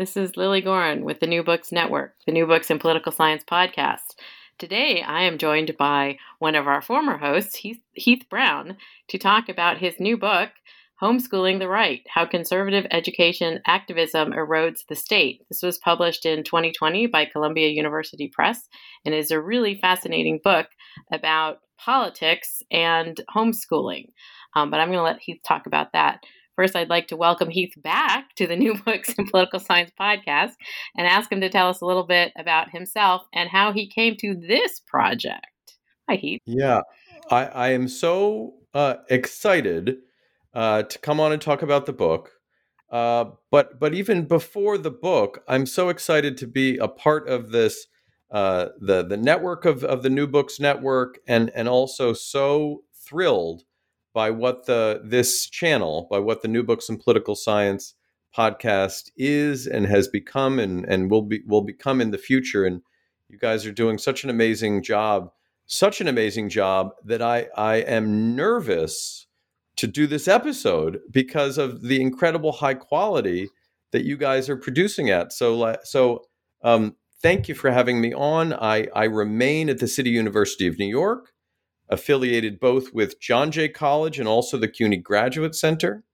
This is Lily Goren with the New Books Network, the New Books in Political Science podcast. Today, I am joined by one of our former hosts, Heath, Brown, to talk about his new book, Homeschooling the Right How Conservative Education Activism Erodes the State. This was published in 2020 by Columbia University Press and is a really fascinating book about politics and homeschooling. Um, but I'm going to let Heath talk about that. First, I'd like to welcome Heath back to the New Books in Political Science podcast and ask him to tell us a little bit about himself and how he came to this project. Hi, Heath. Yeah, I, I am so uh, excited uh, to come on and talk about the book. Uh, but but even before the book, I'm so excited to be a part of this uh, the the network of, of the New Books Network, and and also so thrilled by what the this channel, by what the New Books in Political Science podcast is and has become and and will be will become in the future. And you guys are doing such an amazing job, such an amazing job that I I am nervous to do this episode because of the incredible high quality that you guys are producing at. So so um, thank you for having me on. I I remain at the City University of New York affiliated both with John Jay College and also the CUNY Graduate Center.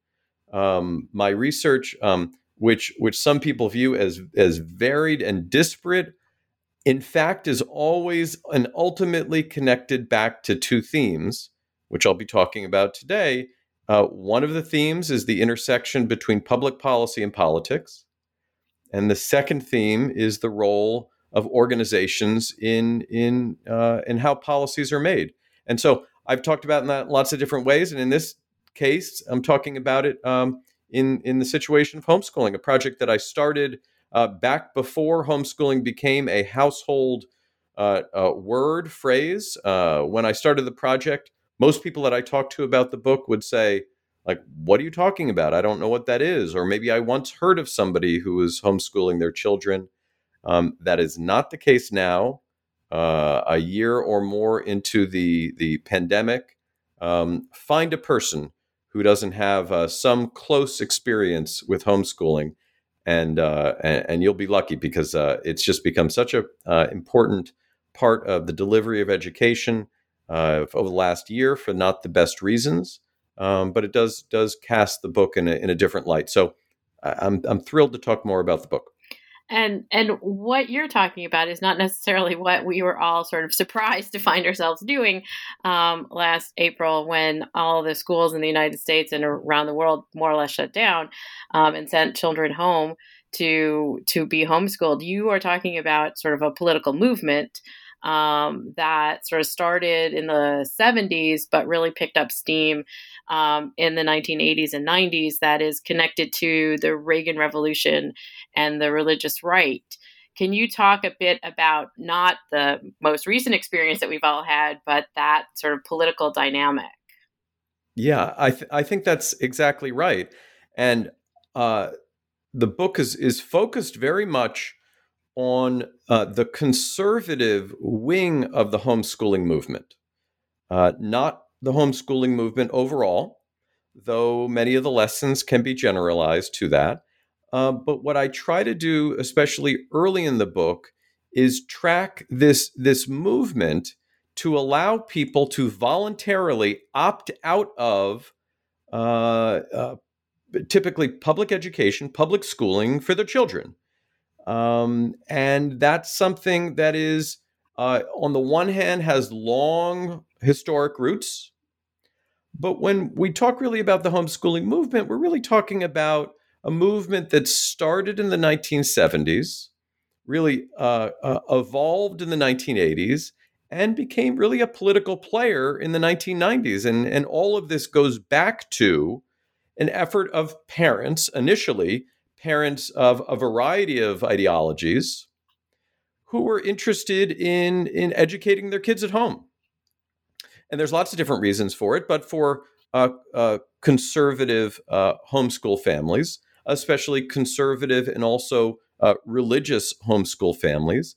Um, my research, um, which which some people view as as varied and disparate, in fact, is always and ultimately connected back to two themes, which I'll be talking about today. Uh, one of the themes is the intersection between public policy and politics, and the second theme is the role of organizations in in uh, in how policies are made. And so I've talked about in that lots of different ways. And in this case, I'm talking about it um, in in the situation of homeschooling, a project that I started uh, back before homeschooling became a household uh, uh, word phrase. Uh, when I started the project, most people that I talked to about the book would say, like, what are you talking about? I don't know what that is. Or maybe I once heard of somebody who was homeschooling their children. Um, that is not the case now uh, a year or more into the the pandemic, um, find a person who doesn't have uh, some close experience with homeschooling, and uh, and, and, you'll be lucky because uh, it's just become such a uh, important part of the delivery of education uh, over the last year for not the best reasons, um, but it does does cast the book in a, in a different light. So I'm I'm thrilled to talk more about the book. And and what you're talking about is not necessarily what we were all sort of surprised to find ourselves doing um, last April when all the schools in the United States and around the world more or less shut down um, and sent children home to to be homeschooled. You are talking about sort of a political movement um, that sort of started in the 70s, but really picked up steam um, in the 1980s and 90s that is connected to the Reagan Revolution and the religious right. Can you talk a bit about not the most recent experience that we've all had, but that sort of political dynamic? Yeah, I th- I think that's exactly right, and uh, the book is is focused very much on uh, the conservative wing of the homeschooling movement, uh, not the homeschooling movement overall, though many of the lessons can be generalized to that. Uh, but what I try to do, especially early in the book, is track this this movement to allow people to voluntarily opt out of uh, uh, typically public education, public schooling for their children. Um, and that's something that is, uh, on the one hand, has long historic roots. But when we talk really about the homeschooling movement, we're really talking about a movement that started in the 1970s, really uh, uh, evolved in the 1980s, and became really a political player in the 1990s. And, and all of this goes back to an effort of parents, initially, parents of a variety of ideologies, who were interested in, in educating their kids at home. And there's lots of different reasons for it, but for uh, uh, conservative uh, homeschool families, especially conservative and also uh, religious homeschool families,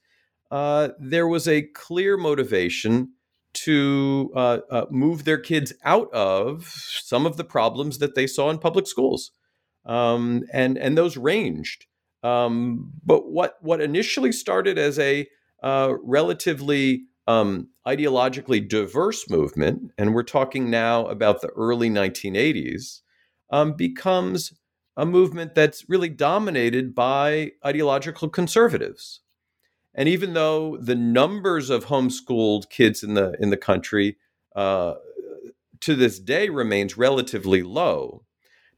uh, there was a clear motivation to uh, move their kids out of some of the problems that they saw in public schools, um, and and those ranged. Um, but what what initially started as a relatively um, ideologically diverse movement, and we're talking now about the early 1980s, um, becomes a movement that's really dominated by ideological conservatives. And even though the numbers of homeschooled kids in the in the country uh, to this day remains relatively low,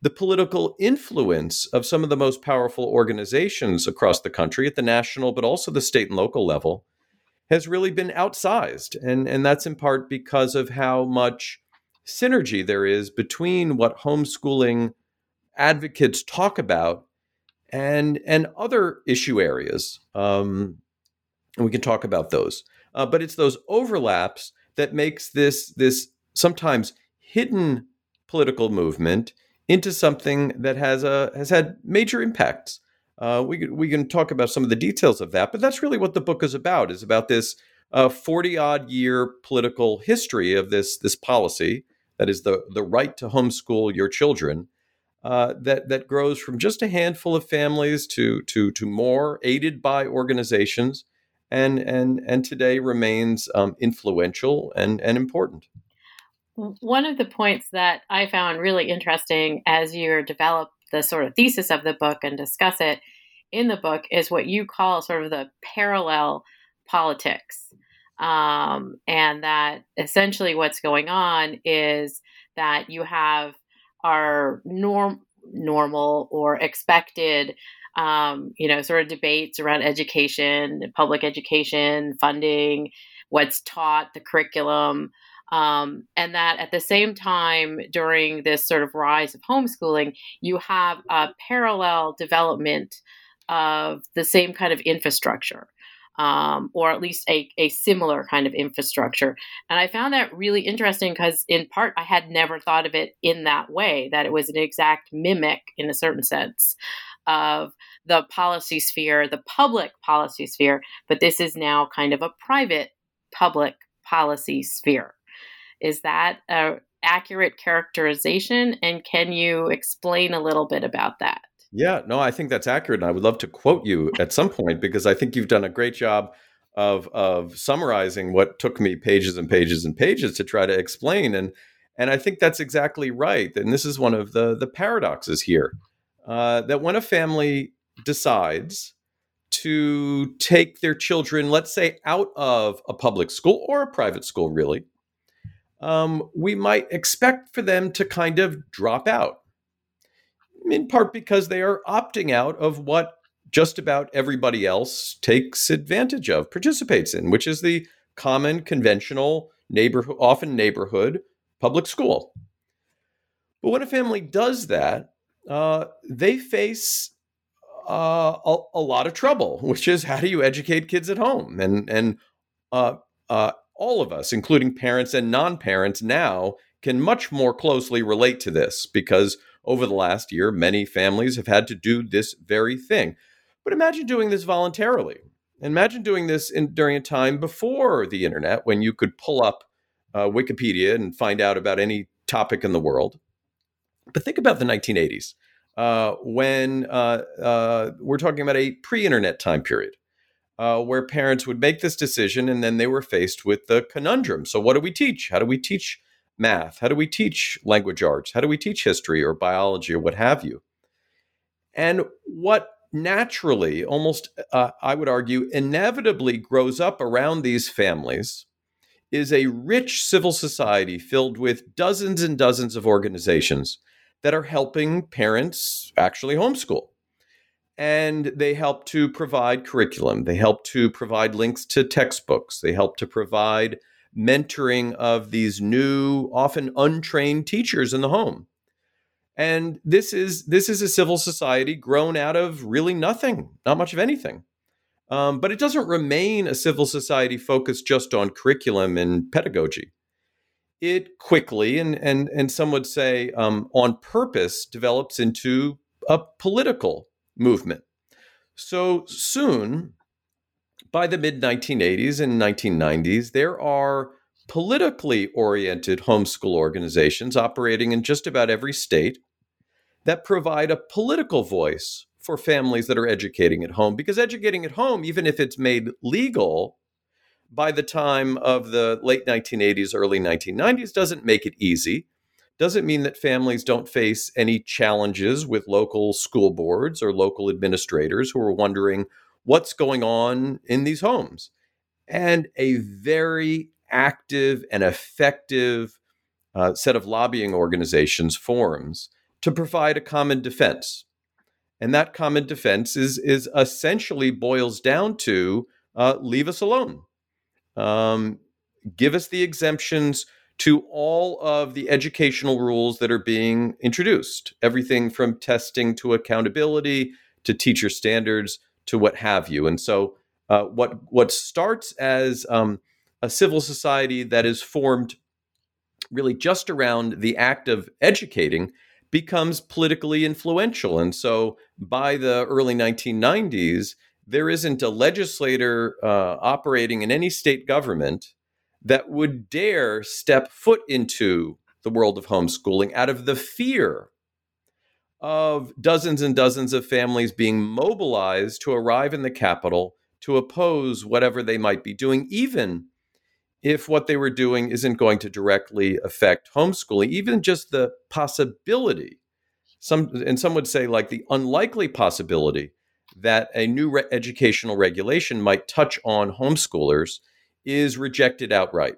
the political influence of some of the most powerful organizations across the country at the national, but also the state and local level, has really been outsized. And, and that's in part because of how much synergy there is between what homeschooling advocates talk about and, and other issue areas. Um, and we can talk about those. Uh, but it's those overlaps that makes this this sometimes hidden political movement into something that has a has had major impacts. Uh, we we can talk about some of the details of that, but that's really what the book is about. is about this forty uh, odd year political history of this this policy that is the the right to homeschool your children. Uh, that that grows from just a handful of families to to to more, aided by organizations, and and and today remains um, influential and and important. One of the points that I found really interesting as you develop the sort of thesis of the book and discuss it in the book is what you call sort of the parallel politics. Um, and that essentially what's going on is that you have our norm normal or expected um, you know, sort of debates around education, public education, funding, what's taught, the curriculum. Um, and that at the same time, during this sort of rise of homeschooling, you have a parallel development of the same kind of infrastructure. Um, or at least a, a similar kind of infrastructure. And I found that really interesting because, in part, I had never thought of it in that way, that it was an exact mimic in a certain sense of the policy sphere, the public policy sphere, but this is now kind of a private public policy sphere. Is that a accurate characterization? And can you explain a little bit about that? Yeah, no, I think that's accurate. And I would love to quote you at some point because I think you've done a great job of of summarizing what took me pages and pages and pages to try to explain. And and I think that's exactly right. And this is one of the the paradoxes here uh, that when a family decides to take their children, let's say, out of a public school or a private school, really, um, we might expect for them to kind of drop out. In part because they are opting out of what just about everybody else takes advantage of, participates in, which is the common, conventional, neighborhood, often neighborhood public school. But when a family does that, uh, they face uh, a, a, lot of trouble, which is how do you educate kids at home? And and uh, uh, all of us, including parents and non-parents, now can much more closely relate to this because over the last year, many families have had to do this very thing. But imagine doing this voluntarily. Imagine doing this in, during a time before the internet when you could pull up uh, Wikipedia and find out about any topic in the world. But think about the 1980s uh, when uh, uh, we're talking about a pre internet time period. Uh, where parents would make this decision and then they were faced with the conundrum. So, what do we teach? How do we teach math? How do we teach language arts? How do we teach history or biology or what have you? And what naturally, almost, uh, I would argue, inevitably grows up around these families is a rich civil society filled with dozens and dozens of organizations that are helping parents actually homeschool. And they help to provide curriculum, they help to provide links to textbooks, they help to provide mentoring of these new, often untrained teachers in the home. And this is this is a civil society grown out of really nothing, not much of anything. Um, but it doesn't remain a civil society focused just on curriculum and pedagogy. It quickly, and and and some would say um, on purpose, develops into a political movement. So soon, by the mid 1980s and 1990s, there are politically oriented homeschool organizations operating in just about every state that provide a political voice for families that are educating at home. Because educating at home, even if it's made legal by the time of the late 1980s, early 1990s, doesn't make it easy. Doesn't mean that families don't face any challenges with local school boards or local administrators who are wondering what's going on in these homes. And a very active and effective uh, set of lobbying organizations forms to provide a common defense. And that common defense is, is essentially boils down to uh, leave us alone. Um, give us the exemptions to all of the educational rules that are being introduced everything from testing to accountability to teacher standards to what have you. And so, uh, what what starts as um, a civil society that is formed really just around the act of educating becomes politically influential. And so, by the early 1990s, there isn't a legislator uh, operating in any state government that would dare step foot into the world of homeschooling out of the fear of dozens and dozens of families being mobilized to arrive in the capital to oppose whatever they might be doing, even if what they were doing isn't going to directly affect homeschooling, even just the possibility, some and some would say like the unlikely possibility that a new re- educational regulation might touch on homeschoolers is rejected outright.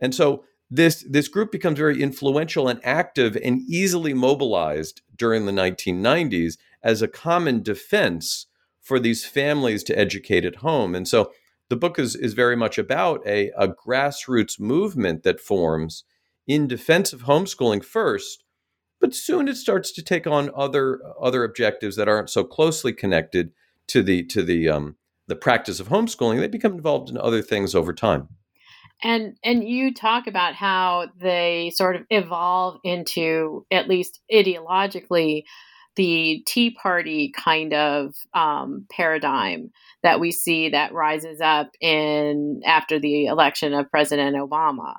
And so this this group becomes very influential and active and easily mobilized during the 1990s as a common defense for these families to educate at home. And so the book is, is very much about a, a grassroots movement that forms in defense of homeschooling first, but soon it starts to take on other other objectives that aren't so closely connected to the to the um, the practice of homeschooling. They become involved in other things over time and and you talk about how they sort of evolve into at least ideologically the tea party kind of um, paradigm that we see that rises up in after the election of president obama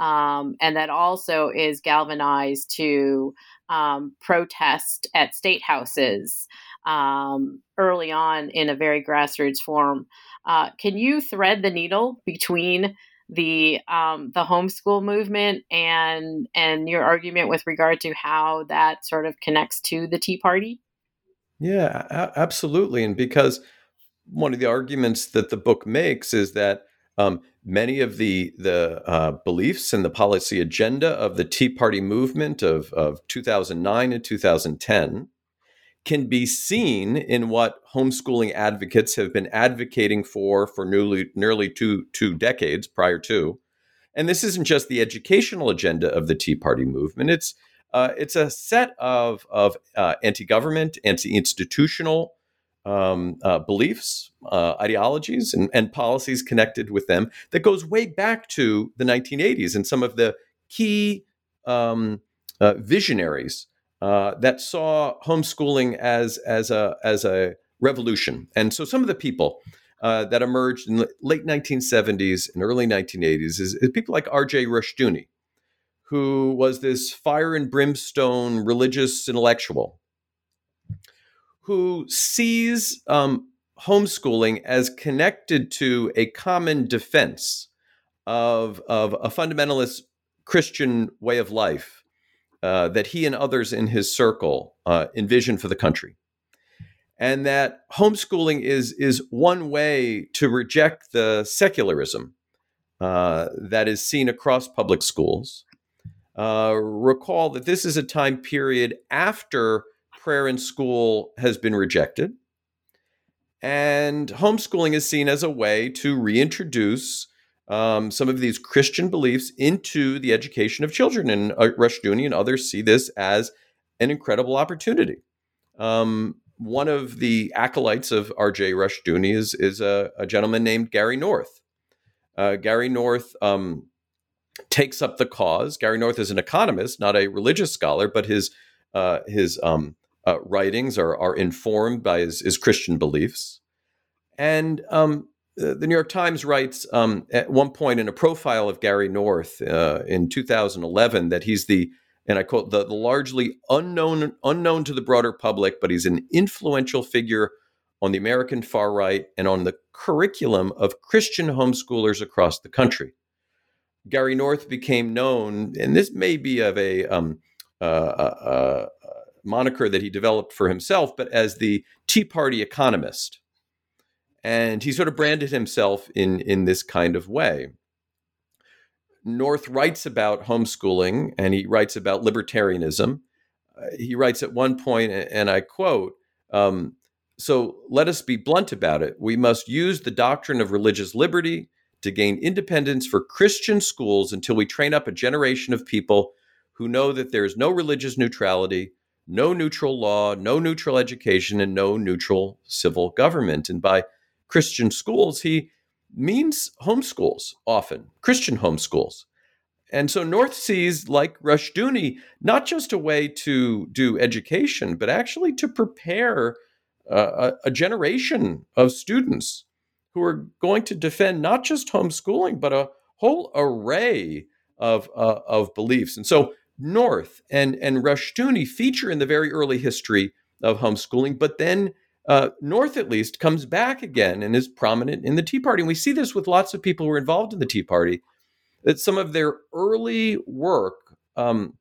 um, and that also is galvanized to um, protest at state houses um, early on in a very grassroots form. Uh, can you thread the needle between the um, the homeschool movement and and your argument with regard to how that sort of connects to the Tea Party? Yeah, a- absolutely, and because one of the arguments that the book makes is that um, many of the the uh, beliefs and the policy agenda of the Tea Party movement of of 2009 and 2010 can be seen in what homeschooling advocates have been advocating for for nearly, nearly two, two decades prior to. And this isn't just the educational agenda of the Tea Party movement. It's uh, it's a set of of uh, anti-government, anti-institutional um, uh, beliefs, uh, ideologies, and, and policies connected with them that goes way back to the 1980s and some of the key um, uh, visionaries uh, that saw homeschooling as as a as a revolution. And so some of the people uh, that emerged in the late 1970s and early 1980s is, is people like R.J. Rushdoony, who was this fire and brimstone religious intellectual who sees um, homeschooling as connected to a common defense of, of a fundamentalist Christian way of life uh, that he and others in his circle uh, envision for the country. And that homeschooling is, is one way to reject the secularism uh, that is seen across public schools. Uh, recall that this is a time period after prayer in school has been rejected. And homeschooling is seen as a way to reintroduce um, some of these Christian beliefs into the education of children. And uh, Rushdoony and others see this as an incredible opportunity. Um, one of the acolytes of R.J. Rushdoony is, is a, a, gentleman named Gary North. Uh, Gary North um, takes up the cause. Gary North is an economist, not a religious scholar, but his uh, his um, uh, writings are, are informed by his, his Christian beliefs. And um, uh, the New York Times writes um, at one point in a profile of Gary North uh, in 2011 that he's the and I quote the, the largely unknown unknown to the broader public, but he's an influential figure on the American far right and on the curriculum of Christian homeschoolers across the country. Gary North became known, and this may be of a um, uh, uh, uh, moniker that he developed for himself, but as the Tea Party economist and he sort of branded himself in in this kind of way. North writes about homeschooling and he writes about libertarianism. Uh, he writes at one point, and I quote, um, So let us be blunt about it. We must use the doctrine of religious liberty to gain independence for Christian schools until we train up a generation of people who know that there is no religious neutrality, no neutral law, no neutral education, and no neutral civil government. And by Christian schools, he means homeschools often, Christian homeschools. And so North sees, like Rushdoony, not just a way to do education, but actually to prepare uh, a, a generation of students who are going to defend not just homeschooling, but a whole array of, uh, of beliefs. And so North and, and Rushdoony feature in the very early history of homeschooling, but then uh, North, at least, comes back again and is prominent in the Tea Party. And we see this with lots of people who are involved in the Tea Party, that some of their early work um,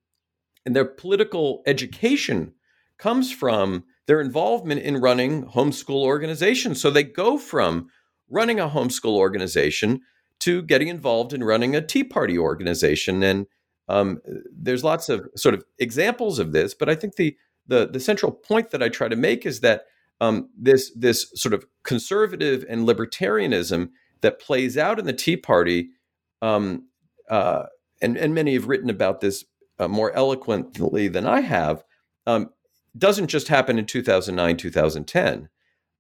and their political education comes from their involvement in running homeschool organizations. So they go from running a homeschool organization to getting involved in running a Tea Party organization. And um, there's lots of sort of examples of this, but I think the, the the central point that I try to make is that um, this this sort of conservative and libertarianism that plays out in the Tea Party, um, uh, and and many have written about this uh, more eloquently than I have, um, doesn't just happen in 2009 2010.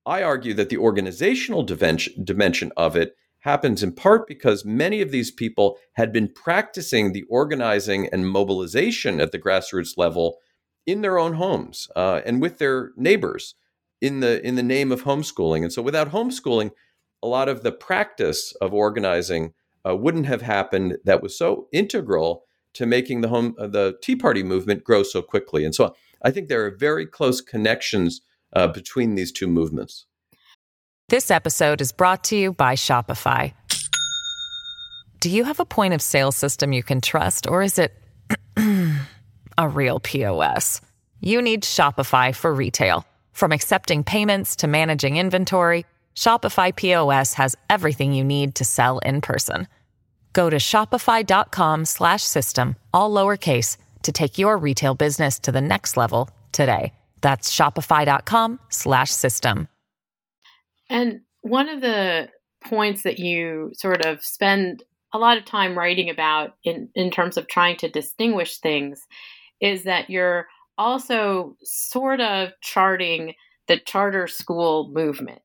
I argue that the organizational dimension, of it happens in part because many of these people had been practicing the organizing and mobilization at the grassroots level in their own homes uh, and with their neighbors in the in the name of homeschooling. And so without homeschooling, a lot of the practice of organizing uh, wouldn't have happened. That was so integral to making the home uh, the Tea Party movement grow so quickly. And so I think there are very close connections uh, between these two movements. This episode is brought to you by Shopify. Do you have a point of sale system you can trust, or is it a real POS? You need Shopify for retail. From accepting payments to managing inventory, Shopify POS has everything you need to sell in person. Go to shopify.com/system all lowercase to take your retail business to the next level today. That's shopify.com/system. And one of the points that you sort of spend a lot of time writing about in in terms of trying to distinguish things is that you're also sort of charting the charter school movement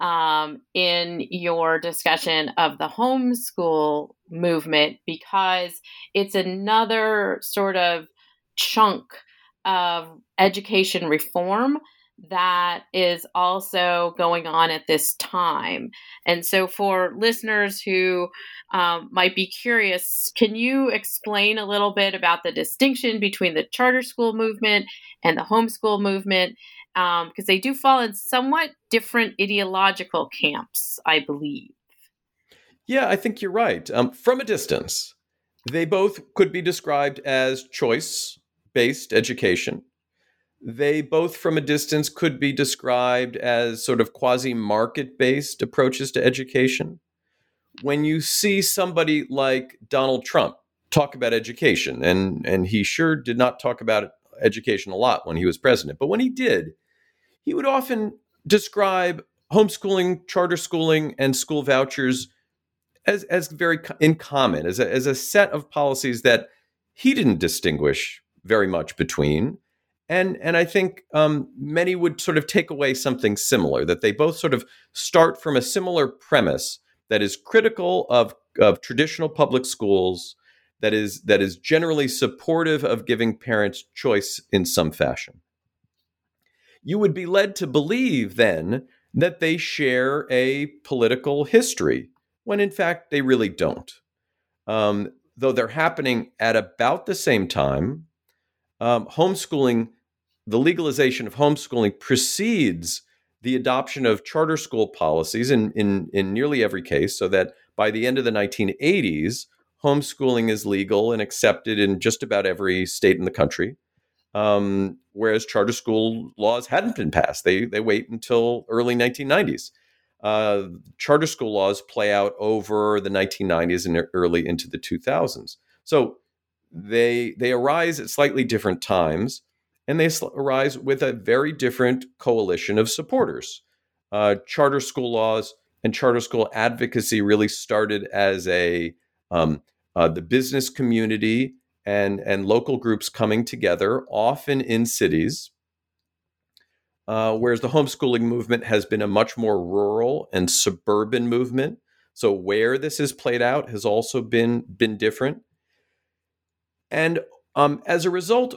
um, in your discussion of the homeschool movement because it's another sort of chunk of education reform that is also going on at this time. And so, for listeners who um, might be curious, can you explain a little bit about the distinction between the charter school movement and the homeschool movement? Because um, they do fall in somewhat different ideological camps, I believe. Yeah, I think you're right. Um, from a distance, They both could be described as choice based education. They both, from a distance, could be described as sort of quasi market based approaches to education. When you see somebody like Donald Trump talk about education, and, and he sure did not talk about education a lot when he was president, but when he did, he would often describe homeschooling, charter schooling, and school vouchers as, as very in common, as a, as a set of policies that he didn't distinguish very much between. And, and I think um, many would sort of take away something similar, that they both sort of start from a similar premise that is critical of, of traditional public schools, that is, that is generally supportive of giving parents choice in some fashion. You would be led to believe then that they share a political history when in fact they really don't. Um, though they're happening at about the same time, um, homeschooling, the legalization of homeschooling precedes the adoption of charter school policies in, in, in nearly every case, so that by the end of the 1980s, homeschooling is legal and accepted in just about every state in the country. Um, whereas charter school laws hadn't been passed. They, they wait until early 1990s uh, charter school laws play out over the 1990s and early into the 2000s. So they they arise at slightly different times, and they arise with a very different coalition of supporters. Uh, charter school laws and charter school advocacy really started as a um, uh, the business community and and local groups coming together, often in cities, uh, whereas the homeschooling movement has been a much more rural and suburban movement. So where this has played out has also been been different. And um, as a result,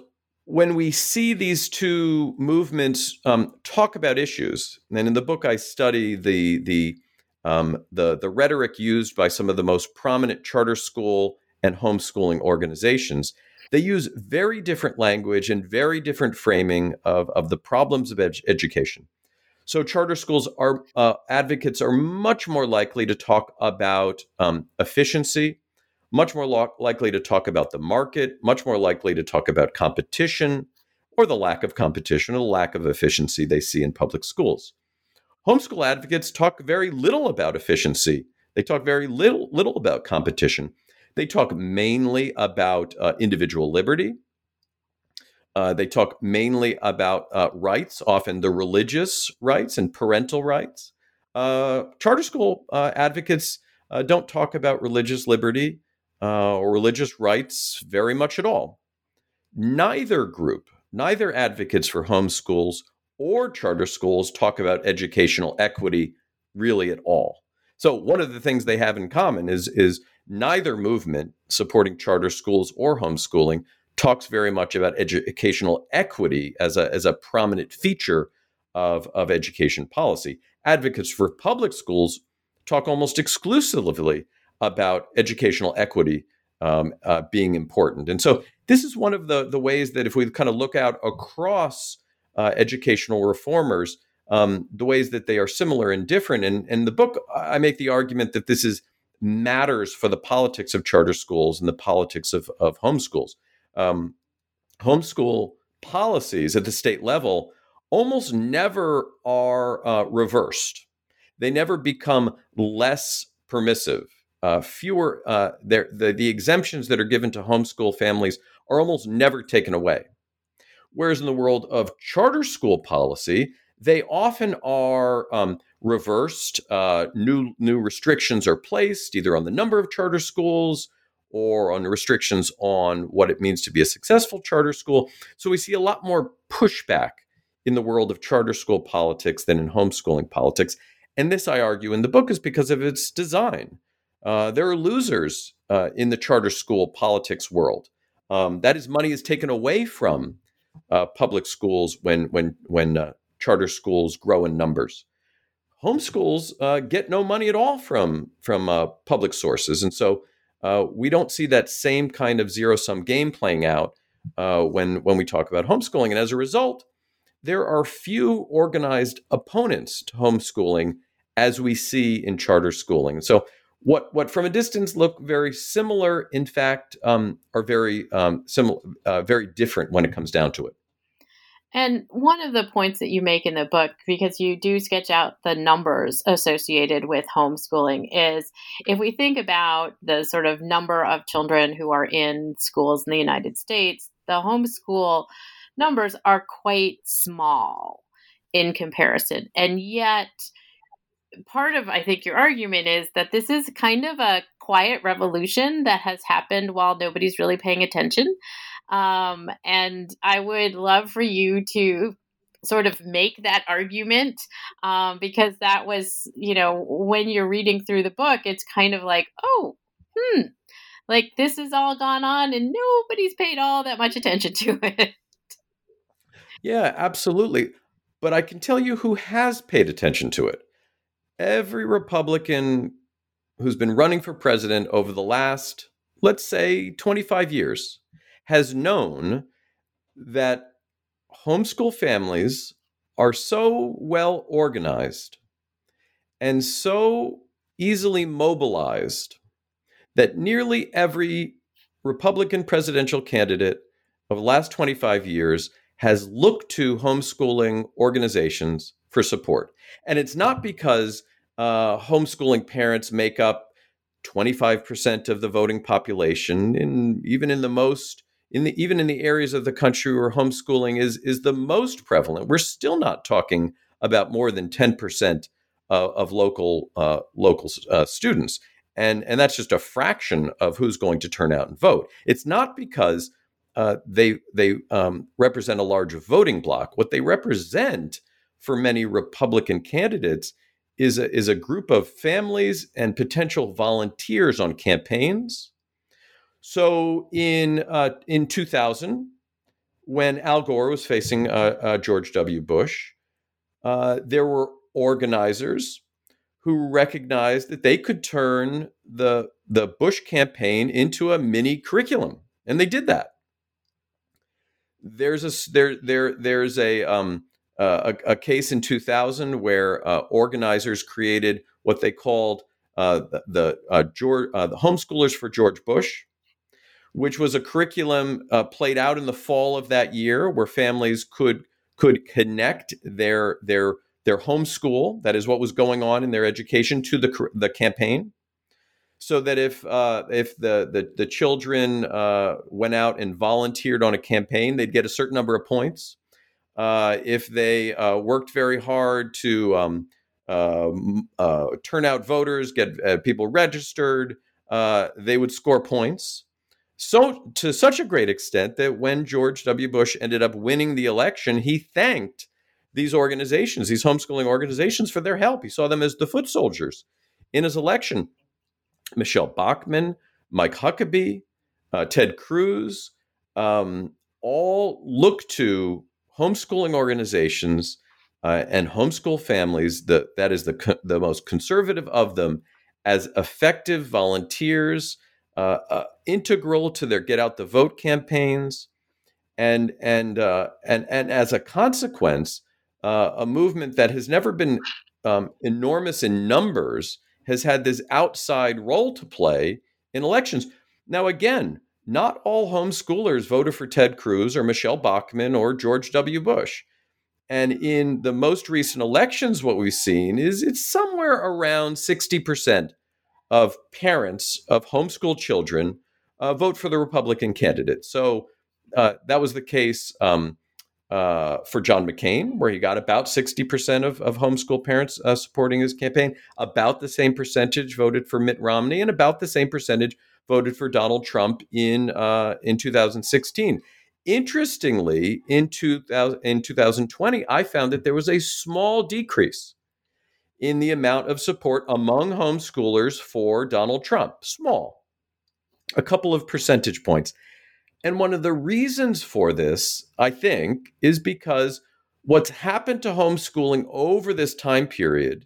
when we see these two movements um, talk about issues, and in the book I study the the um, the the rhetoric used by some of the most prominent charter school and homeschooling organizations, they use very different language and very different framing of, of the problems of ed- education. So, charter schools are uh, advocates are much more likely to talk about um, efficiency, much more lo- likely to talk about the market, much more likely to talk about competition or the lack of competition or the lack of efficiency they see in public schools. Homeschool advocates talk very little about efficiency. They talk very little, little about competition. They talk mainly about uh, individual liberty. Uh, they talk mainly about uh, rights, often the religious rights and parental rights. Uh, charter school uh, advocates uh, don't talk about religious liberty or religious rights very much at all. Neither group, neither advocates for homeschools or charter schools talk about educational equity really at all. So one of the things they have in common is is neither movement supporting charter schools or homeschooling talks very much about educational equity as a, as a prominent feature of, of education policy. Advocates for public schools talk almost exclusively about educational equity um, uh, being important. And so this is one of the, the ways that if we kind of look out across uh, educational reformers, um, the ways that they are similar and different. And in the book, I make the argument that this is matters for the politics of charter schools and the politics of, of homeschools. Um, homeschool policies at the state level almost never are uh, reversed. They never become less permissive. Uh, fewer, uh, the, the exemptions that are given to homeschool families are almost never taken away. Whereas in the world of charter school policy, they often are um, reversed. Uh, new new restrictions are placed either on the number of charter schools or on restrictions on what it means to be a successful charter school. So we see a lot more pushback in the world of charter school politics than in homeschooling politics. And this, I argue, in the book is because of its design. Uh, there are losers uh, in the charter school politics world. Um, that is, money is taken away from uh, public schools when when when uh, charter schools grow in numbers homeschools uh, get no money at all from from public sources, and so we don't see that same kind of zero sum game playing out when when we talk about homeschooling. And as a result, there are few organized opponents to homeschooling as we see in charter schooling. So what what from a distance look very similar, in fact, um, are very um, similar, uh, very different when it comes down to it. And one of the points that you make in the book, because you do sketch out the numbers associated with homeschooling, is if we think about the sort of number of children who are in schools in the United States, the homeschool numbers are quite small in comparison. And yet, part of I think your argument is that this is kind of a quiet revolution that has happened while nobody's really paying attention. Um, and I would love for you to sort of make that argument um, because that was, you know, when you're reading through the book, it's kind of like, oh, hmm, like this has all gone on and nobody's paid all that much attention to it. Yeah, absolutely. But I can tell you who has paid attention to it. Every Republican who's been running for president over the last, let's say, 25 years has known that homeschool families are so well organized and so easily mobilized that nearly every Republican presidential candidate of the last 25 years has looked to homeschooling organizations for support. And it's not because uh, homeschooling parents make up 25% of the voting population, in, even in the most in the even in the areas of the country where homeschooling is is the most prevalent, we're still not talking about more than ten percent uh, of local uh, local uh, students, and and that's just a fraction of who's going to turn out and vote. It's not because uh, they they um, represent a large voting bloc. What they represent for many Republican candidates is a, is a group of families and potential volunteers on campaigns so in uh, in 2000, when Al Gore was facing uh, uh, George W. Bush, uh, there were organizers who recognized that they could turn the the Bush campaign into a mini curriculum, and they did that. There's a there there there's a um, a, a, case in 2000 where uh, organizers created what they called uh, the, uh, George, uh, the homeschoolers for George Bush, which was a curriculum uh, played out in the fall of that year, where families could could connect their their their homeschool, that is what was going on in their education, to the the campaign, so that if uh, if the the, the children uh, went out and volunteered on a campaign, they'd get a certain number of points. Uh, if they uh, worked very hard to um, uh, turn out voters, get people registered, they would score points. So, to such a great extent that when George W. Bush ended up winning the election, he thanked these organizations, these homeschooling organizations, for their help. He saw them as the foot soldiers in his election. Michele Bachmann, Mike Huckabee, uh, Ted Cruz, um, all look to homeschooling organizations uh, and homeschool families, the, that is the, the most conservative of them, as effective volunteers uh, uh, integral to their get out the vote campaigns, and and uh, and and as a consequence, uh, a movement that has never been um, enormous in numbers has had this outside role to play in elections. Now, again, not all homeschoolers voted for Ted Cruz or Michele Bachmann or George W. Bush. And in the most recent elections, what we've seen is it's somewhere around 60% of parents of homeschool children uh, vote for the Republican candidate. So uh, that was the case um, uh, for John McCain, where he got about 60% of, of homeschool parents uh, supporting his campaign. About the same percentage voted for Mitt Romney, and about the same percentage voted for Donald Trump in, uh, in 2016. Interestingly, in, 2000, in 2020, I found that there was a small decrease in the amount of support among homeschoolers for Donald Trump. Small, a couple of percentage points. And one of the reasons for this, I think, is because what's happened to homeschooling over this time period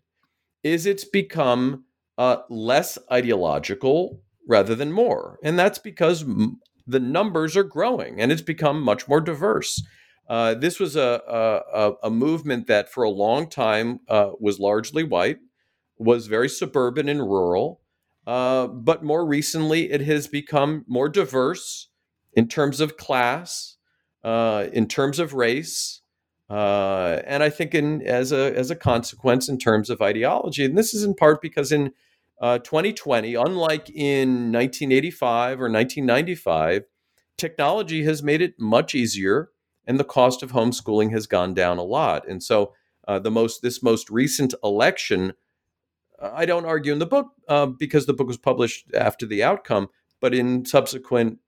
is it's become uh, less ideological rather than more. And that's because m- the numbers are growing and it's become much more diverse. Uh, this was a, a, a, movement that for a long time uh, was largely white, was very suburban and rural, Uh, but more recently, it has become more diverse in terms of class, uh, in terms of race, uh, and I think in as a as a consequence in terms of ideology. And this is in part because in 2020, uh, unlike in 1985 or 1995, technology has made it much easier, and the cost of homeschooling has gone down a lot. And so, uh, the most this most recent election I don't argue in the book uh, because the book was published after the outcome, but in subsequent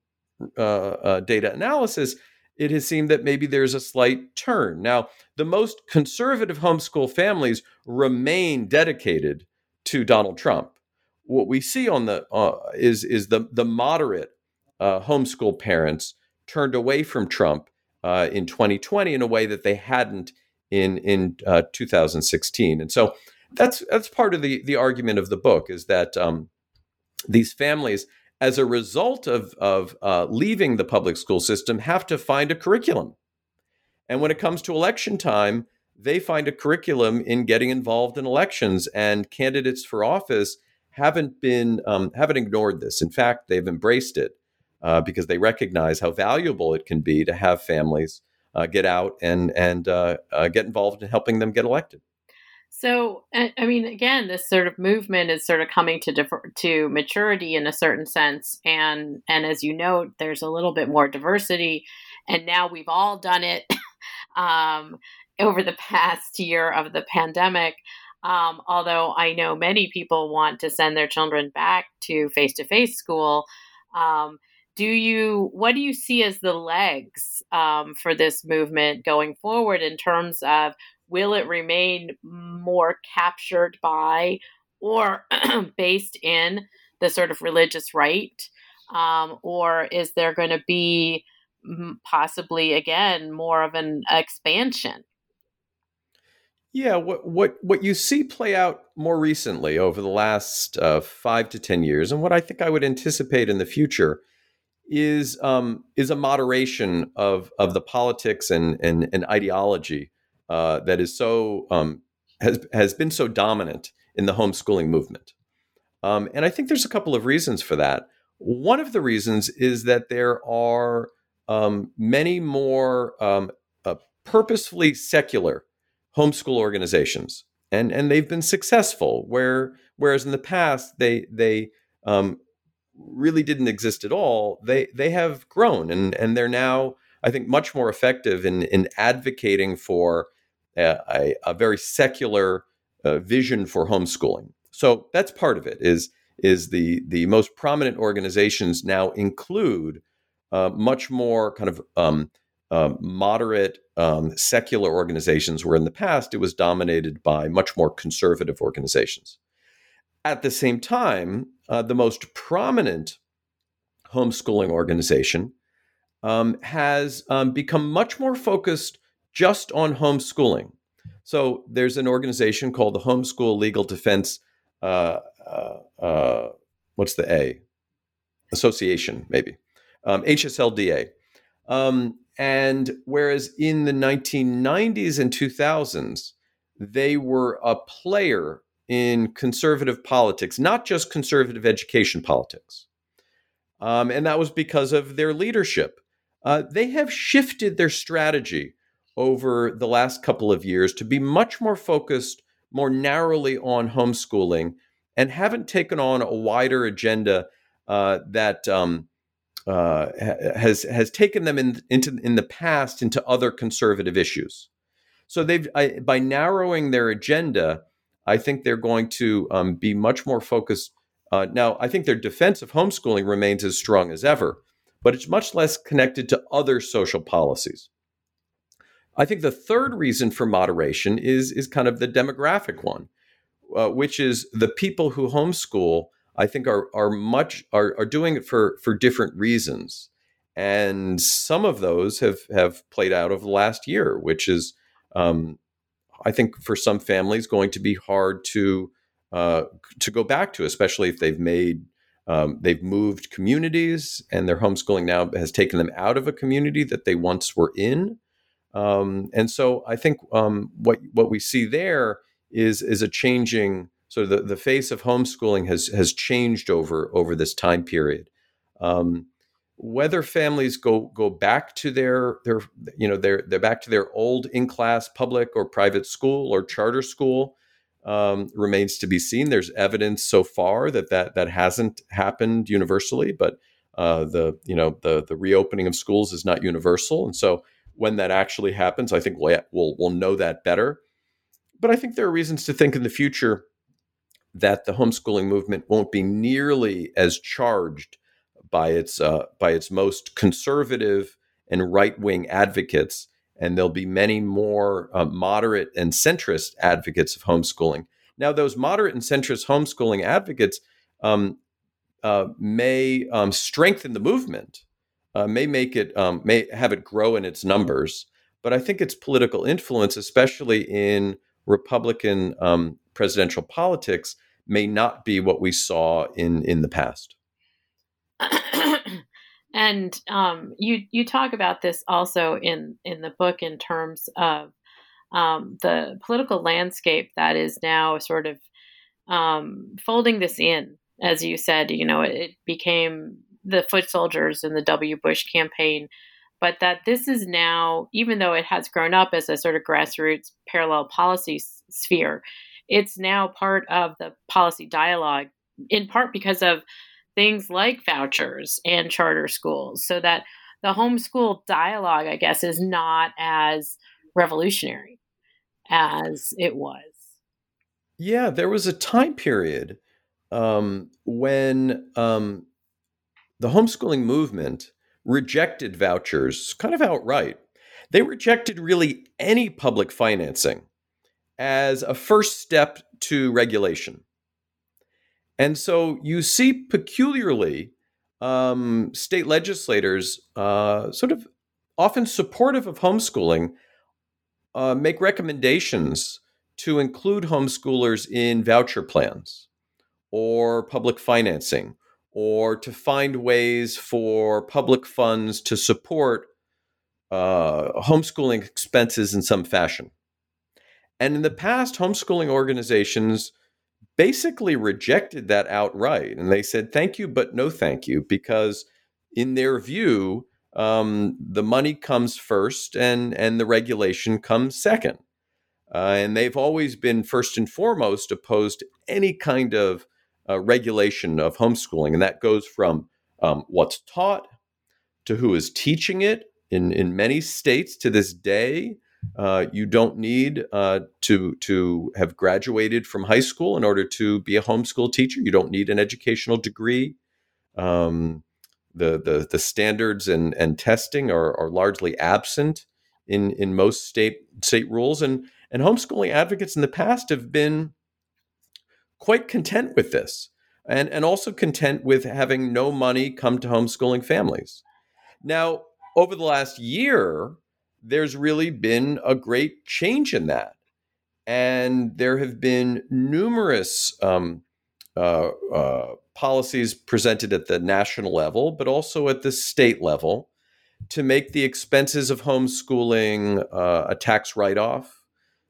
uh, uh, data analysis, it has seemed that maybe there's a slight turn. Now, the most conservative homeschool families remain dedicated to Donald Trump. What we see on the uh, is is the the moderate uh, homeschool parents turned away from Trump uh, in 2020 in a way that they hadn't in in 2016, and so that's that's part of the the argument of the book is that um, these families, as a result of of uh, leaving the public school system, have to find a curriculum, and when it comes to election time, they find a curriculum in getting involved in elections, and candidates for office haven't been um, haven't ignored this. In fact, they've embraced it uh, because they recognize how valuable it can be to have families uh, get out and and uh, uh get involved in helping them get elected. So, I mean, again, this sort of movement is sort of coming to differ, to maturity in a certain sense, and and as you note, there's a little bit more diversity, and now we've all done it um, over the past year of the pandemic. Um, although I know many people want to send their children back to face to face school. Um, do you what do you see as the legs um, for this movement going forward in terms of will it remain more captured by or based in the sort of religious right? Um, or is there going to be possibly again more of an expansion? Yeah, what what what you see play out more recently over the last uh, five to ten years, and what I think I would anticipate in the future is um, is a moderation of of the politics and and, and ideology uh, that is so um, has has been so dominant in the homeschooling movement. Um, and I think there's a couple of reasons for that. One of the reasons is that there are um, many more um, uh, purposefully secular homeschool organizations, and and they've been successful. Where whereas in the past they they um, really didn't exist at all, they they have grown and and they're now I think much more effective in in advocating for a, a very secular uh, vision for homeschooling. So that's part of it. Is is the the most prominent organizations now include uh, much more kind of um, uh, moderate um, secular organizations, where in the past it was dominated by much more conservative organizations. At the same time, uh, the most prominent homeschooling organization um, has um, become much more focused just on homeschooling. So there's an organization called the Homeschool Legal Defense. Uh, uh, uh, what's the A? Association, maybe um, HSLDA. Um, and whereas in the 1990s and 2000s, they were a player in conservative politics, not just conservative education politics. Um, and that was because of their leadership. Uh, they have shifted their strategy over the last couple of years to be much more focused more narrowly on homeschooling and haven't taken on a wider agenda uh, that um, uh, has has taken them in, into in the past into other conservative issues. So they've I, by narrowing their agenda, I think they're going to um, be much more focused. Uh, now, I think their defense of homeschooling remains as strong as ever, but it's much less connected to other social policies. I think the third reason for moderation is is kind of the demographic one, uh, which is the people who homeschool. I think are are much are, are doing it for for different reasons, and some of those have have played out over the last year, which is um, I think for some families going to be hard to uh, to go back to, especially if they've made um, they've moved communities and their homeschooling now has taken them out of a community that they once were in. Um, and so I think um, what what we see there is is a changing So the, the face of homeschooling has has changed over over this time period. Um, whether families go go back to their their you know their they're back to their old in class public or private school or charter school um, remains to be seen. There's evidence so far that that that hasn't happened universally, but uh, the you know the the reopening of schools is not universal, and so when that actually happens, I think we'll we'll, we'll know that better. But I think there are reasons to think in the future that the homeschooling movement won't be nearly as charged by its uh, by its most conservative and right wing advocates, and there'll be many more uh, moderate and centrist advocates of homeschooling. Now, those moderate and centrist homeschooling advocates um, uh, may um, strengthen the movement, uh, may make it um, may have it grow in its numbers, but I think its political influence, especially in Republican um, presidential politics, may not be what we saw in in the past. and um, you you talk about this also in in the book in terms of um, the political landscape that is now sort of um, folding this in. As you said, you know, it, it became the foot soldiers in the W. Bush campaign, but that this is now, even though it has grown up as a sort of grassroots parallel policy s- sphere, it's now part of the policy dialogue, in part because of things like vouchers and charter schools, so that the homeschool dialogue, I guess, is not as revolutionary as it was. Yeah, there was a time period um, when um, the homeschooling movement rejected vouchers kind of outright. They rejected really any public financing as a first step to regulation. And so you see peculiarly um, state legislators uh, sort of often supportive of homeschooling uh, make recommendations to include homeschoolers in voucher plans or public financing or to find ways for public funds to support uh, homeschooling expenses in some fashion. And in the past, homeschooling organizations basically rejected that outright. And they said, thank you, but no thank you, because in their view, um, the money comes first and, and the regulation comes second. Uh, and they've always been first and foremost opposed to any kind of uh, regulation of homeschooling. And that goes from um, what's taught to who is teaching it. In, in many states to this day, uh, you don't need uh, to to have graduated from high school in order to be a homeschool teacher. You don't need an educational degree. Um, the, the the standards and and testing are, are largely absent in in most state state rules. And and homeschooling advocates in the past have been quite content with this, and and also content with having no money come to homeschooling families. Now, over the last year, there's really been a great change in that. And there have been numerous um, uh, uh, policies presented at the national level, but also at the state level to make the expenses of homeschooling uh, a tax write off,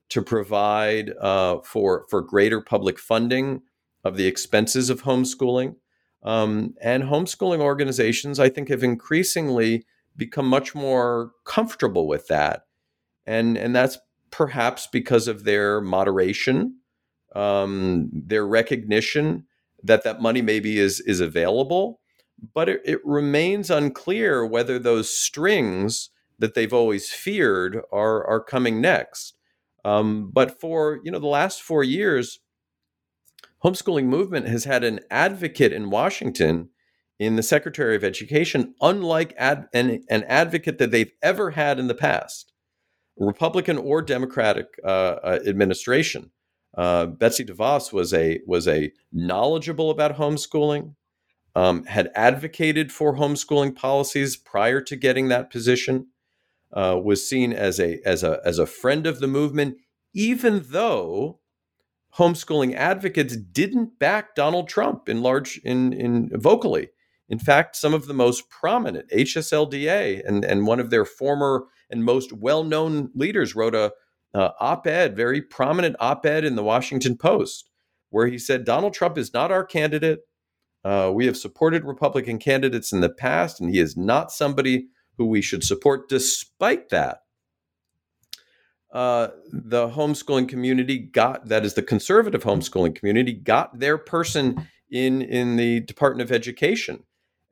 to provide uh, for, for greater public funding of the expenses of homeschooling. Um, and homeschooling organizations, I think, have increasingly become much more comfortable with that, and and that's perhaps because of their moderation, um, their recognition that that money maybe is is available, but it, it remains unclear whether those strings that they've always feared are are coming next. Um, but for you know the last four years, homeschooling movement has had an advocate in Washington in the Secretary of Education, unlike ad, an, an advocate that they've ever had in the past, Republican or Democratic uh, uh, administration. Uh, Betsy DeVos was a was a knowledgeable about homeschooling, um, had advocated for homeschooling policies prior to getting that position, uh, was seen as a as a as a friend of the movement, even though homeschooling advocates didn't back Donald Trump in large in in vocally. In fact, some of the most prominent HSLDA and, and one of their former and most well known leaders wrote a uh, op ed, very prominent op ed in the Washington Post, where he said Donald Trump is not our candidate. Uh, we have supported Republican candidates in the past, and he is not somebody who we should support. Despite that, uh, the homeschooling community got that is the conservative homeschooling community got their person in in the Department of Education,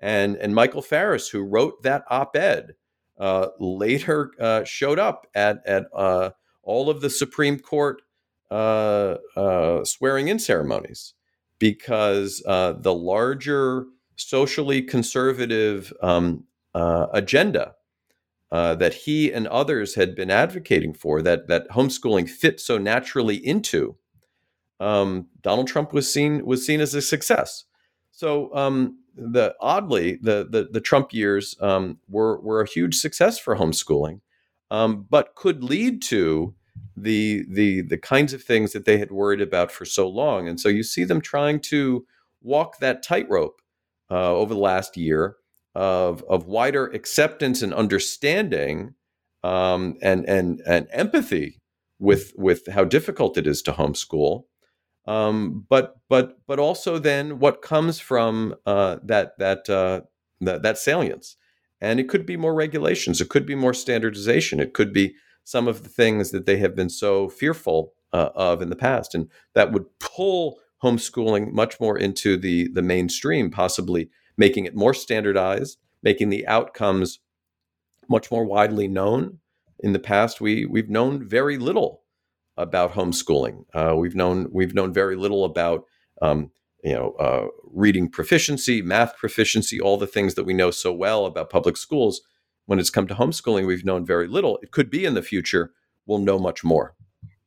and and Michael Farris, who wrote that op-ed, uh, later uh, showed up at at uh, all of the Supreme Court uh, uh, swearing-in ceremonies because the larger socially conservative um, agenda uh, that he and others had been advocating for, that that homeschooling fit so naturally into, um, Donald Trump was seen was seen as a success. So um, the oddly the the, the Trump years um, were were a huge success for homeschooling, um, but could lead to the the the kinds of things that they had worried about for so long. And so you see them trying to walk that tightrope uh, over the last year of of wider acceptance and understanding um, and and and empathy with with how difficult it is to homeschool, um, but but but also then what comes from uh, that that, uh, that that salience, and it could be more regulations, it could be more standardization, it could be some of the things that they have been so fearful uh, of in the past, and that would pull homeschooling much more into the the mainstream, possibly making it more standardized, making the outcomes much more widely known. In the past, we we've known very little about homeschooling. Uh, we've known we've known very little about um, you know uh, reading proficiency, math proficiency, all the things that we know so well about public schools. When it's come to homeschooling, we've known very little. It could be in the future we'll know much more.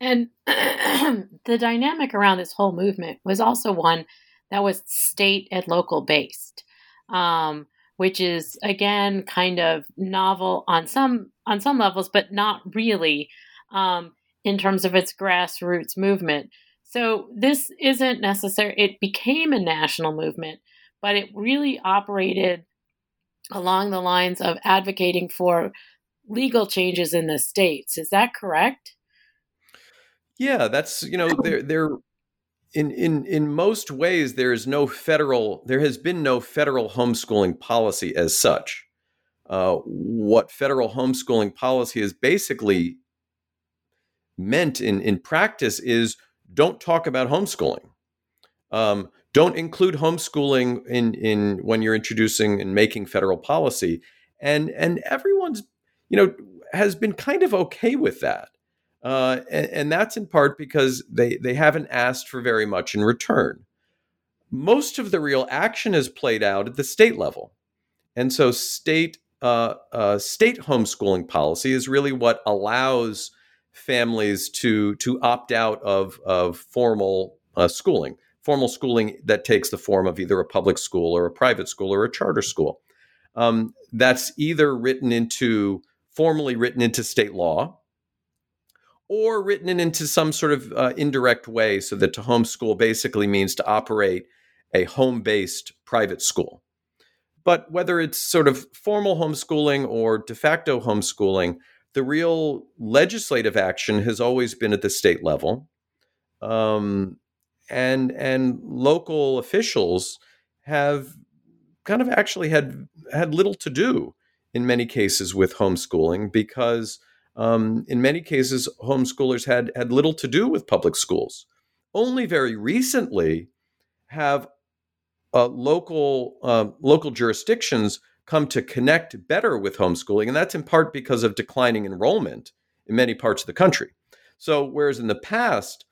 And the dynamic around this whole movement was also one that was state and local based um, which is again kind of novel on some on some levels, but not really um, in terms of its grassroots movement. So this isn't necessary. It became a national movement, but it really operated along the lines of advocating for legal changes in the states. Is that correct? Yeah, that's you know there there in in in most ways there is no federal there has been no federal homeschooling policy as such uh, what federal homeschooling policy is basically meant in in practice is don't talk about homeschooling um, don't include homeschooling in in when you're introducing and making federal policy and and everyone's you know has been kind of okay with that uh, and, and that's in part because they, they haven't asked for very much in return. Most of the real action is played out at the state level. And so state uh, uh, state homeschooling policy is really what allows families to to opt out of of formal uh, schooling, formal schooling that takes the form of either a public school or a private school or a charter school. Um, that's either written into formally written into state law, or written it into some sort of uh, indirect way so that to homeschool basically means to operate a home based private school. But whether it's sort of formal homeschooling or de facto homeschooling, the real legislative action has always been at the state level. Um, and and local officials have kind of actually had had little to do in many cases with homeschooling because um, in many cases, homeschoolers had had little to do with public schools. Only very recently have uh, local uh, local jurisdictions come to connect better with homeschooling, and that's in part because of declining enrollment in many parts of the country. So, whereas in the past,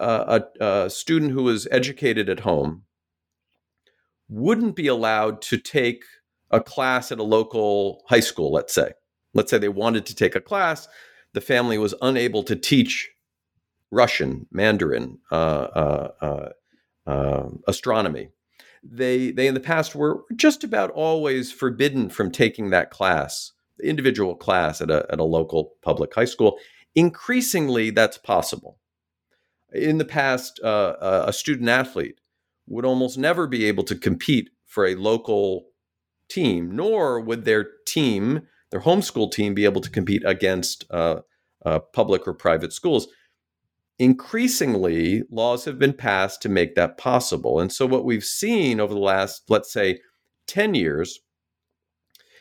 uh, a, a student who was educated at home wouldn't be allowed to take a class at a local high school, let's say, let's say they wanted to take a class, the family was unable to teach Russian, Mandarin, uh, uh, uh, uh, astronomy. They, they in the past were just about always forbidden from taking that class, the individual class at a, at a local public high school. Increasingly, that's possible. In the past, uh, a student athlete would almost never be able to compete for a local team, nor would their team their homeschool team be able to compete against uh, uh, public or private schools. Increasingly, laws have been passed to make that possible. And so, what we've seen over the last, let's say, 10 years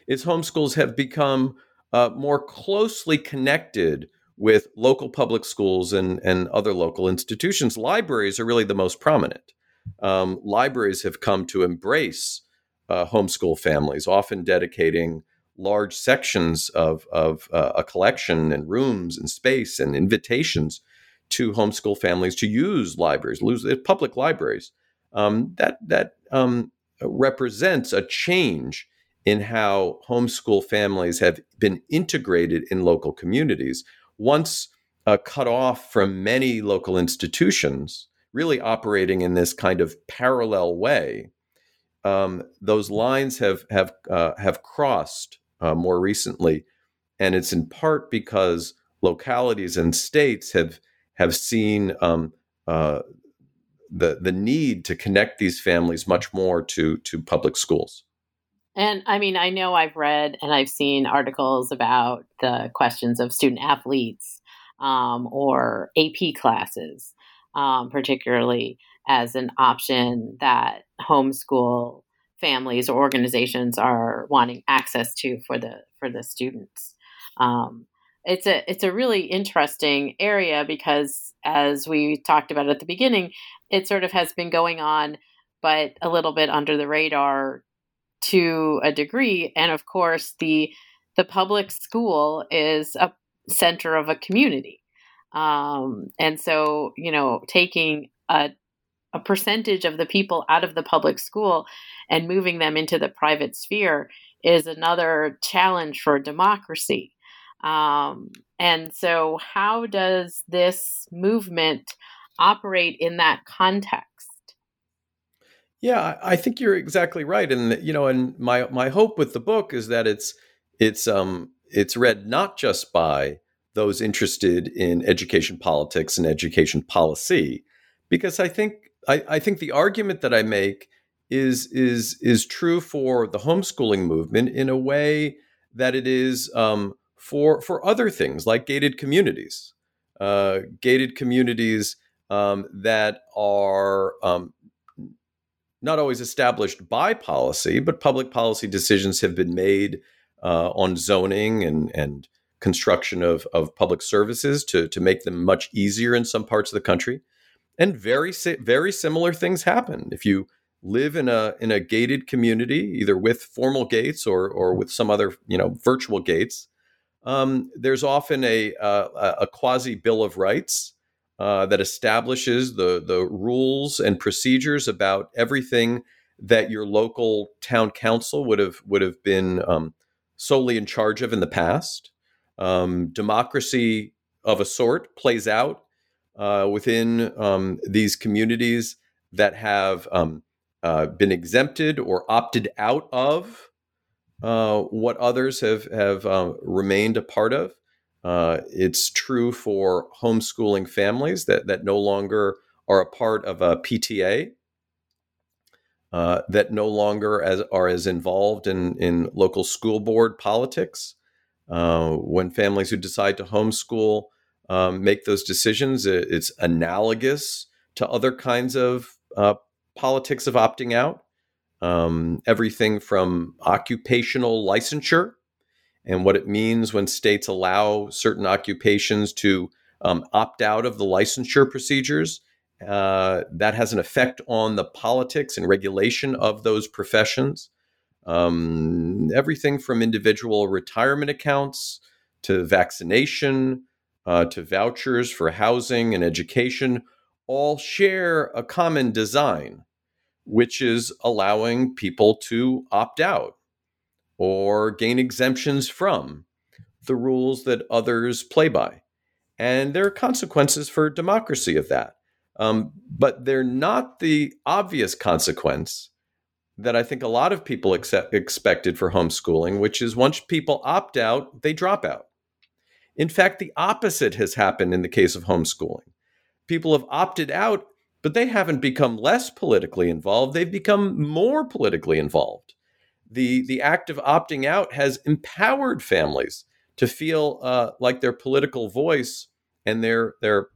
is homeschools have become uh, more closely connected with local public schools and, and other local institutions. Libraries are really the most prominent. Um, libraries have come to embrace uh, homeschool families, often dedicating large sections of, of uh, a collection and rooms and space and invitations to homeschool families to use libraries, use uh, public libraries. Um, that that um, represents a change in how homeschool families have been integrated in local communities. Once uh, cut off from many local institutions, really operating in this kind of parallel way, um, those lines have have uh, have crossed uh, more recently, and it's in part because localities and states have have seen um, uh, the the need to connect these families much more to to public schools. And I mean, I know I've read and I've seen articles about the questions of student athletes um, or AP classes, um, particularly as an option that homeschool families or organizations are wanting access to for the for the students. Um, it's a it's a really interesting area because as we talked about at the beginning, it sort of has been going on, but a little bit under the radar to a degree. And of course, the the public school is a center of a community, um, and so you know taking a a percentage of the people out of the public school and moving them into the private sphere is another challenge for democracy. Um, and so, how does this movement operate in that context? Yeah, I think you're exactly right, and you know, and my my hope with the book is that it's it's um it's read not just by those interested in education politics and education policy, because I think I, I think the argument that I make is is is true for the homeschooling movement in a way that it is um, for for other things like gated communities, uh, gated communities um, that are um, not always established by policy, but public policy decisions have been made uh, on zoning and and construction of of public services to to make them much easier in some parts of the country, and very very similar things happen. If you live in a in a gated community, either with formal gates or or with some other you know virtual gates um, there's often a, a, a quasi bill of rights uh, that establishes the the rules and procedures about everything that your local town council would have would have been um, solely in charge of in the past. Um, democracy of a sort plays out uh, within um, these communities that have um, uh, been exempted or opted out of uh, what others have have uh, remained a part of. Uh, it's true for homeschooling families that that no longer are a part of a PTA, uh, that no longer as are as involved in in local school board politics. Uh, when families who decide to homeschool um, make those decisions, it's analogous to other kinds of politics of opting out um, everything from occupational licensure and what it means when states allow certain occupations to um, opt out of the licensure procedures. Uh, that has an effect on the politics and regulation of those professions. Um, everything from individual retirement accounts to vaccination uh, to vouchers for housing and education all share a common design which is allowing people to opt out or gain exemptions from the rules that others play by. And there are consequences for democracy of that. Um, but they're not the obvious consequence that I think a lot of people accept, expected for homeschooling, which is once people opt out, they drop out. In fact, the opposite has happened in the case of homeschooling. People have opted out but they haven't become less politically involved. They've become more politically involved. The, the act of opting out has empowered families to feel uh, like their political voice and their, their,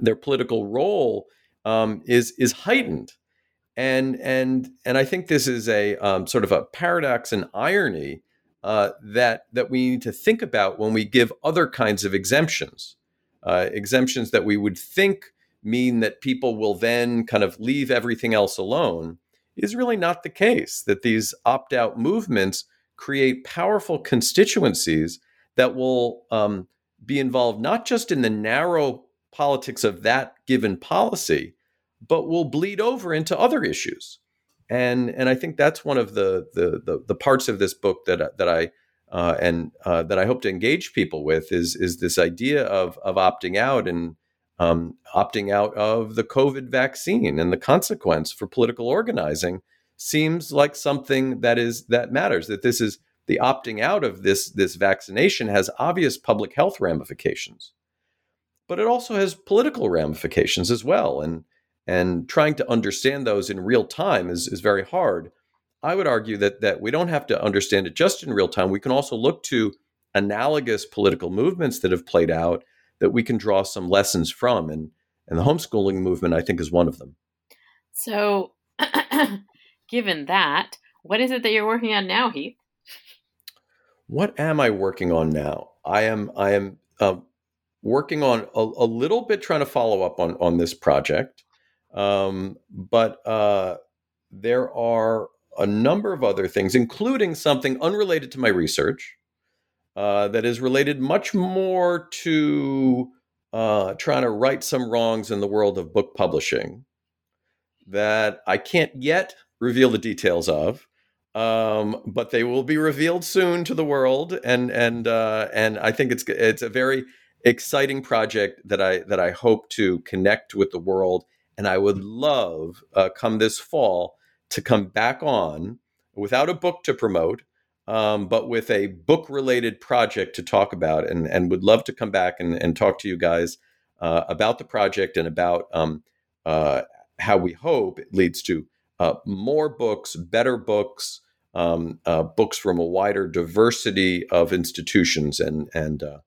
their political role um, is is heightened, and and and I think this is a um, sort of a paradox and irony uh, that that we need to think about when we give other kinds of exemptions, uh, exemptions that we would think mean that people will then kind of leave everything else alone is really not the case. That these opt out movements create powerful constituencies that will um, be involved not just in the narrow politics of that given policy, but will bleed over into other issues. And and I think that's one of the the the, the parts of this book that that I uh, and uh, that I hope to engage people with is is this idea of of opting out and um, opting out of the COVID vaccine and the consequence for political organizing seems like something that is that matters. That this is the opting out of this this vaccination has obvious public health ramifications, but it also has political ramifications as well. And and trying to understand those in real time is is very hard. I would argue that that we don't have to understand it just in real time. We can also look to analogous political movements that have played out that we can draw some lessons from. And, and the homeschooling movement, I think, is one of them. So, given that, what is it that you're working on now, Heath? What am I working on now? I am I am uh, working on a, a, little bit trying to follow up on on this project, um, but uh, there are a number of other things, including something unrelated to my research, uh, that is related much more to uh, trying to right some wrongs in the world of book publishing that I can't yet reveal the details of. Um, but they will be revealed soon to the world, and and uh, and I think it's it's a very exciting project that I that I hope to connect with the world, and I would love uh, come this fall to come back on without a book to promote, um, but with a book related project to talk about and, and would love to come back and, and talk to you guys uh, about the project and about um, uh, how we hope it leads to uh, more books, better books, um, uh, books from a wider diversity of institutions. And, and uh,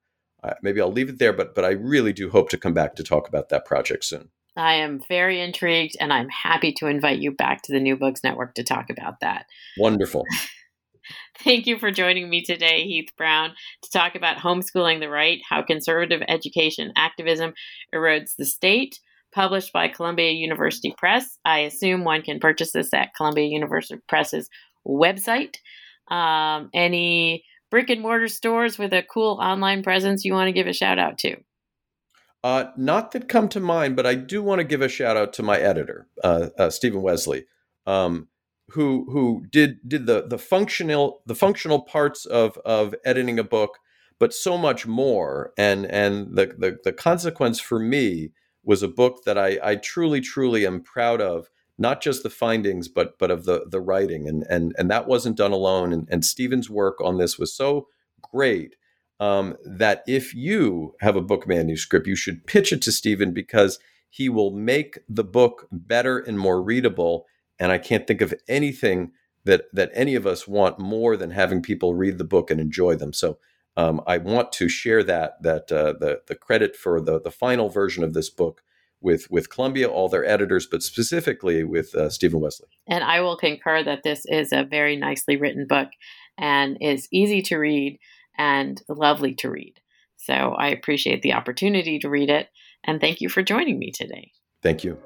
maybe I'll leave it there, but, but I really do hope to come back to talk about that project soon. I am very intrigued and I'm happy to invite you back to the New Books Network to talk about that. Wonderful. Thank you for joining me today, Heath Brown, to talk about homeschooling the right, how conservative education activism erodes the state. Published by Columbia University Press. I assume one can purchase this at Columbia University Press's website. Um, any brick and mortar stores with a cool online presence you want to give a shout out to? Uh, not that come to mind, but I do want to give a shout out to my editor, uh, uh, Stephen Wesley. Um, who who did did the the functional the functional parts of of editing a book, but so much more. And and the the, the consequence for me was a book that I, I truly truly am proud of not just the findings but but of the the writing. And and and that wasn't done alone. And, and Stephen's work on this was so great um, that if you have a book manuscript you should pitch it to Stephen because he will make the book better and more readable and I can't think of anything that that any of us want more than having people read the book and enjoy them. So um, I want to share that that uh, the the credit for the the final version of this book with with Columbia, all their editors, but specifically with uh, Stephen Wesley. And I will concur that this is a very nicely written book and is easy to read and lovely to read. So I appreciate the opportunity to read it, and thank you for joining me today. Thank you.